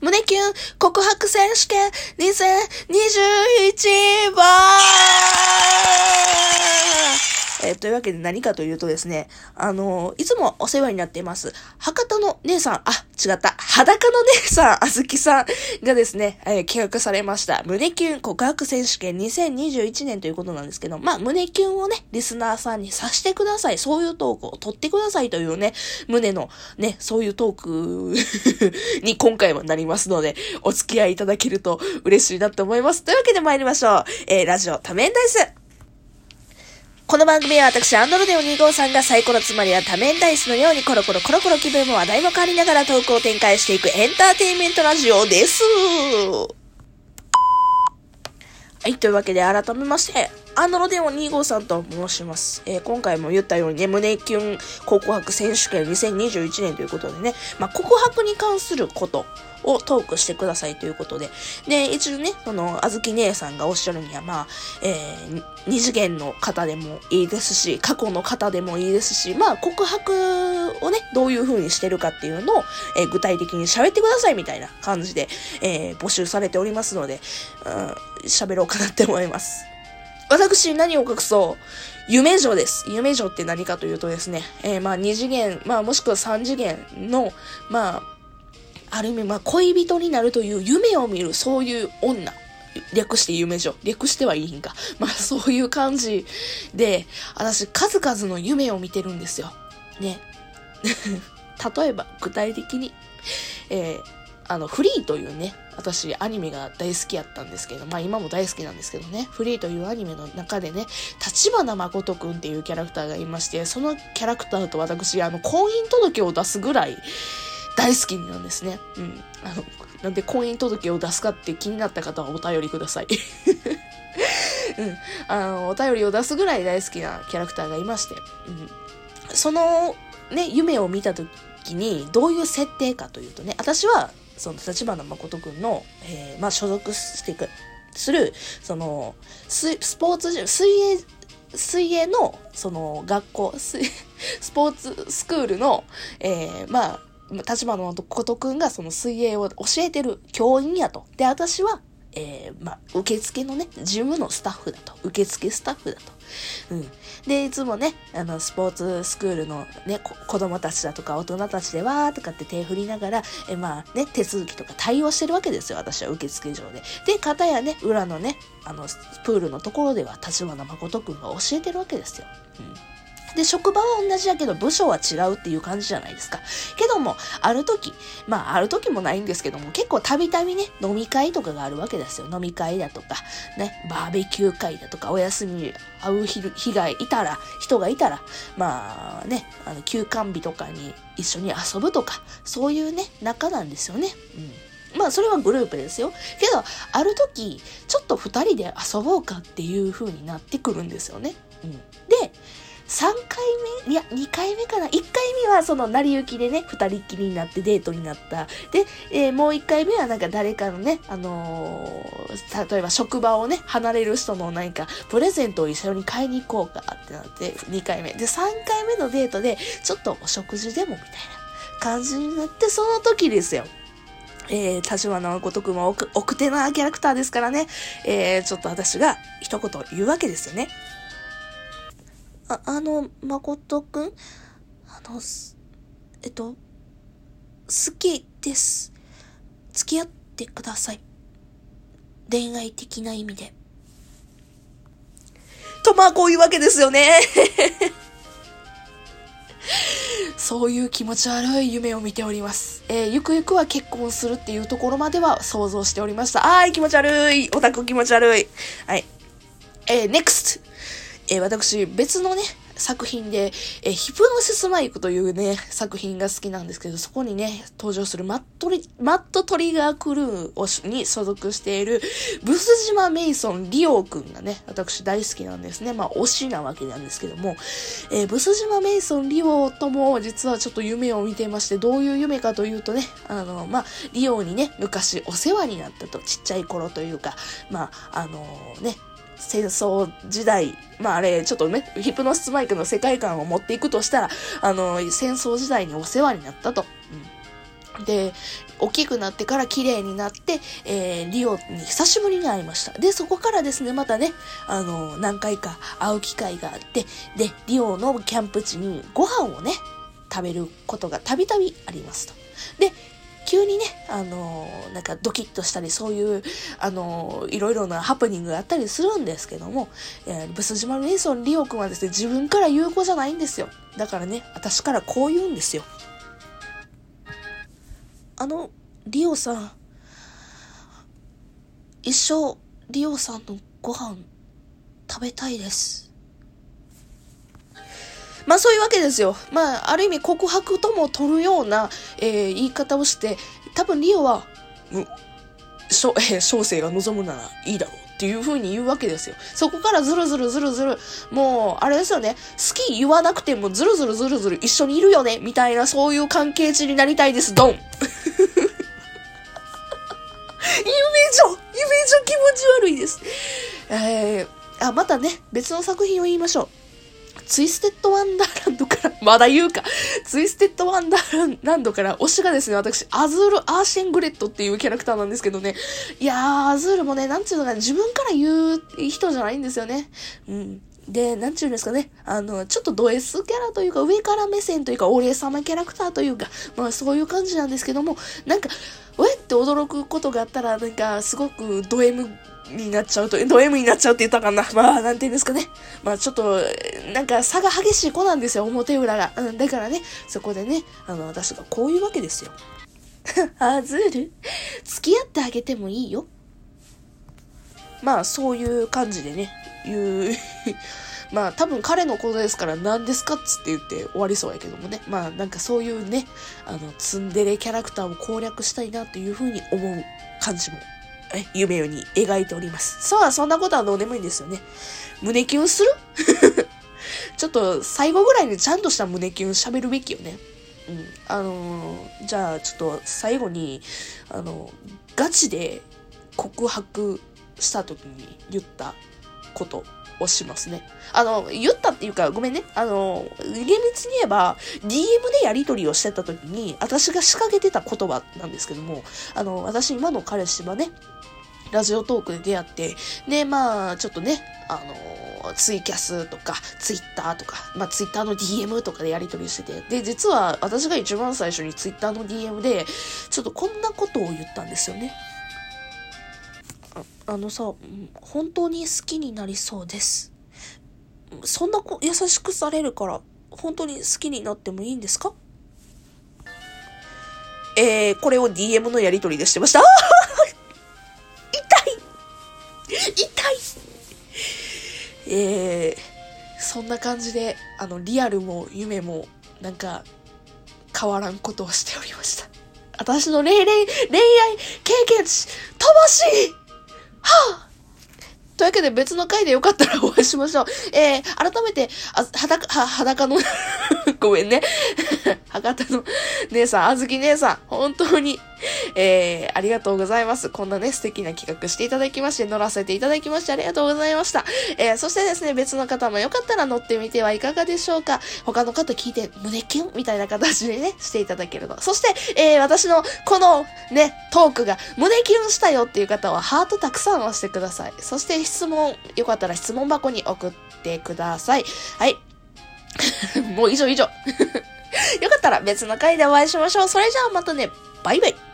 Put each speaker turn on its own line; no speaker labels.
胸キュン告白選手権2021番。えーというわけで何かというとですね、あのーいつもお世話になっています、博多の姉さん、あ、違った、裸の姉さん、あずきさんがですね、えー企画されました、胸キュン告白選手権2021年ということなんですけど、まあ、胸キュンをね、リスナーさんにさしてください。そういうトークを取ってくださいというね、胸のね、そういうトーク に今回はなりますので、お付き合いいただけると嬉しいなと思います。というわけで参りましょう。えー、ラジオ多面ダイス。この番組は私、アンドロデオ2号さんがサイコロつまりは多面ダイスのようにコロコロコロコロ気分も話題も変わりながらトークを展開していくエンターテインメントラジオです。はい、というわけで改めまして、アンドロデオ2号さんと申します。えー今回も言ったようにね、胸キュン告白選手権2021年ということでね、まあ、告白に関することをトークしてくださいということで、で、一応ね、その、あずき姉さんがおっしゃるには、まあ、えー、二次元の方でもいいですし、過去の方でもいいですし、まあ、告白をね、どういう風にしてるかっていうのを、えー具体的に喋ってくださいみたいな感じで、えー募集されておりますので、うん喋ろうかなって思います。私、何を隠そう、夢女です。夢女って何かというとですね、えーまあ、二次元、まあ、もしくは三次元の、まあ、ある意味、まあ、恋人になるという夢を見る、そういう女。略して夢女。略してはいいんか。まあ、そういう感じで、私、数々の夢を見てるんですよ。ね。例えば、具体的に、えーあの、フリーというね、私、アニメが大好きやったんですけど、まあ今も大好きなんですけどね、フリーというアニメの中でね、立花誠くんっていうキャラクターがいまして、そのキャラクターと私、あの、婚姻届を出すぐらい大好きなんですね。うん。あの、なんで婚姻届を出すかって気になった方はお便りください。うん。あの、お便りを出すぐらい大好きなキャラクターがいまして、うん。その、ね、夢を見た時に、どういう設定かというとね、私は、その、立花誠くんの、えーまあ、所属していく、する、その、ススポーツ、水泳、水泳の、その、学校、スポーツスクールの、えーまあ、立花誠くんがその水泳を教えてる教員やと。で、私は、えーま、受付のね、事務のスタッフだと。受付スタッフだと。うん。で、いつもね、あの、スポーツスクールのね、子供たちだとか大人たちでわーとかって手振りながら、え、まあね、手続きとか対応してるわけですよ、私は受付上で。で、片やね、裏のね、あの、プールのところでは、立花誠くんが教えてるわけですよ。うん。で、職場は同じだけど、部署は違うっていう感じじゃないですか。けども、ある時、まあ、ある時もないんですけども、結構たびたびね、飲み会とかがあるわけですよ。飲み会だとか、ね、バーベキュー会だとか、お休みに会う日日がいたら、人がいたら、まあね、あの、休館日とかに一緒に遊ぶとか、そういうね、仲なんですよね。うん。まあ、それはグループですよ。けど、ある時、ちょっと二人で遊ぼうかっていう風になってくるんですよね。うん。で、3回目？いや、2回目かな ?1 回目はその成り行きでね、2人っきりになってデートになった。で、えーもう1回目はなんか誰かのね、あのー例えば職場をね、離れる人の何かプレゼントを一緒に買いに行こうかってなって、2回目。で、3回目のデートで、ちょっとお食事でもみたいな感じになって、その時ですよ。えー、立花誠くんは奥奥手なキャラクターですからね、えー、ちょっと私が一言言うわけですよね。あ、あの、誠くん？あの、すえっと、好きです。付き合ってください。恋愛的な意味で。と、まあ、こういうわけですよね。そういう気持ち悪い夢を見ております。えーゆくゆくは結婚するっていうところまでは想像しておりました。あーい、気持ち悪い。オタク気持ち悪い。はい。えー、NEXT! え私、別のね、作品で、えヒプノシスマイクというね、作品が好きなんですけど、そこにね、登場するマットリ、マットトリガークルーをしに所属している、ブス島メイソンリオくんがね、私大好きなんですね。まあ、推しなわけなんですけども、えーブス島メイソンリオとも実はちょっと夢を見ていまして、どういう夢かというとね、あの、まあ、リオにね、昔お世話になったと、ちっちゃい頃というか、まあ、あのね、戦争時代、まああれ、ちょっとね、ヒプノシスマイクの世界観を持っていくとしたら、あの、戦争時代にお世話になったと。うんで、大きくなってから綺麗になって、えー、リオに久しぶりに会いました。で、そこからですね、またね、あの、何回か会う機会があって、で、リオのキャンプ地にご飯をね、食べることがたびたびありますと。で、急にね、あのー、なんかドキッとしたり、そういう、あのー、いろいろなハプニングがあったりするんですけども、えー、ブス島メイソンリオ君はですね、自分から言う子じゃないんですよ。だからね、私からこう言うんですよ。あの、リオさん、一生、リオさんのご飯、食べたいです。まあそういうわけですよ。まあある意味告白とも取るような、えー、言い方をして、多分リオは、う、しょ、えー、小生が望むならいいだろうっていう風に言うわけですよ。そこからずるずるずるずる、もう、あれですよね、好き言わなくてもずるずるずるずる一緒にいるよね、みたいなそういう関係値になりたいです、ドン夢女夢女気持ち悪いです。えー、あ、またね、別の作品を言いましょう。ツイステッドワンダーランドから、まだ言うか、ツイステッドワンダーランドから推しがですね、私、アズール・アーシェングロットっていうキャラクターなんですけどね、いやー、アズールもね、なんていうのか、自分から言う人じゃないんですよね。うん。で、なんちゅうんですかね。あの、ちょっとド S キャラというか、上から目線というか、俺様キャラクターというか、まあそういう感じなんですけども、なんか、えって驚くことがあったら、なんか、すごくド M になっちゃうと、ド M になっちゃうって言ったかな。まあ、なんて言うんですかね。まあ、ちょっと、なんか差が激しい子なんですよ、表裏が。うん、だからね、そこでね、あの、私がこういうわけですよ。アズール付き合ってあげてもいいよ。まあ、そういう感じでね、言う まあ多分彼のことですから何ですかっつって言って終わりそうやけどもね。まあなんかそういうね、あの、ツンデレキャラクターを攻略したいなというふうに思う感じも、え夢ように描いております。そうはそんなことはどうでもいいんですよね。胸キュンする？ちょっと最後ぐらいにちゃんとした胸キュン喋るべきよね。うん。あのー、じゃあちょっと最後に、あの、ガチで告白した時に言ったことをしますね。あの、言ったっていうか、ごめんね。あの、厳密に言えば、DM でやり取りをしてた時に、私が仕掛けてた言葉なんですけども、あの、私今の彼氏はね、ラジオトークで出会って、で、まあ、ちょっとね、あの、ツイキャスとか、ツイッターとか、まあ、ツイッターの DM とかでやり取りしてて、で、実は私が一番最初にツイッターの DM で、ちょっとこんなことを言ったんですよね。あのさ、本当に好きになりそうです。そんな子優しくされるから、本当に好きになってもいいんですか？えー、これを DM のやりとりでしてました。痛い痛いえー、そんな感じで、あの、リアルも夢も、なんか、変わらんことをしておりました。私の恋愛、恋愛経験値、乏しいはあというわけで別の回でよかったらお会いしましょう。えー、改めて、あ、裸、は、裸の ごめんね。博多の姉さん、あずき姉さん、本当に、えー、ありがとうございます。こんなね、素敵な企画していただきまして、乗らせていただきましてありがとうございました。えー、そしてですね、別の方もよかったら乗ってみてはいかがでしょうか。他の方聞いて、胸キュンみたいな形でね、していただけると。そして、えー、私のこのね、トークが胸キュンしたよっていう方は、ハートたくさん押してください。そして質問、よかったら質問箱に送ってください。はい。もう以上以上。よかったら別の回でお会いしましょう。それじゃあまたね、バイバイ。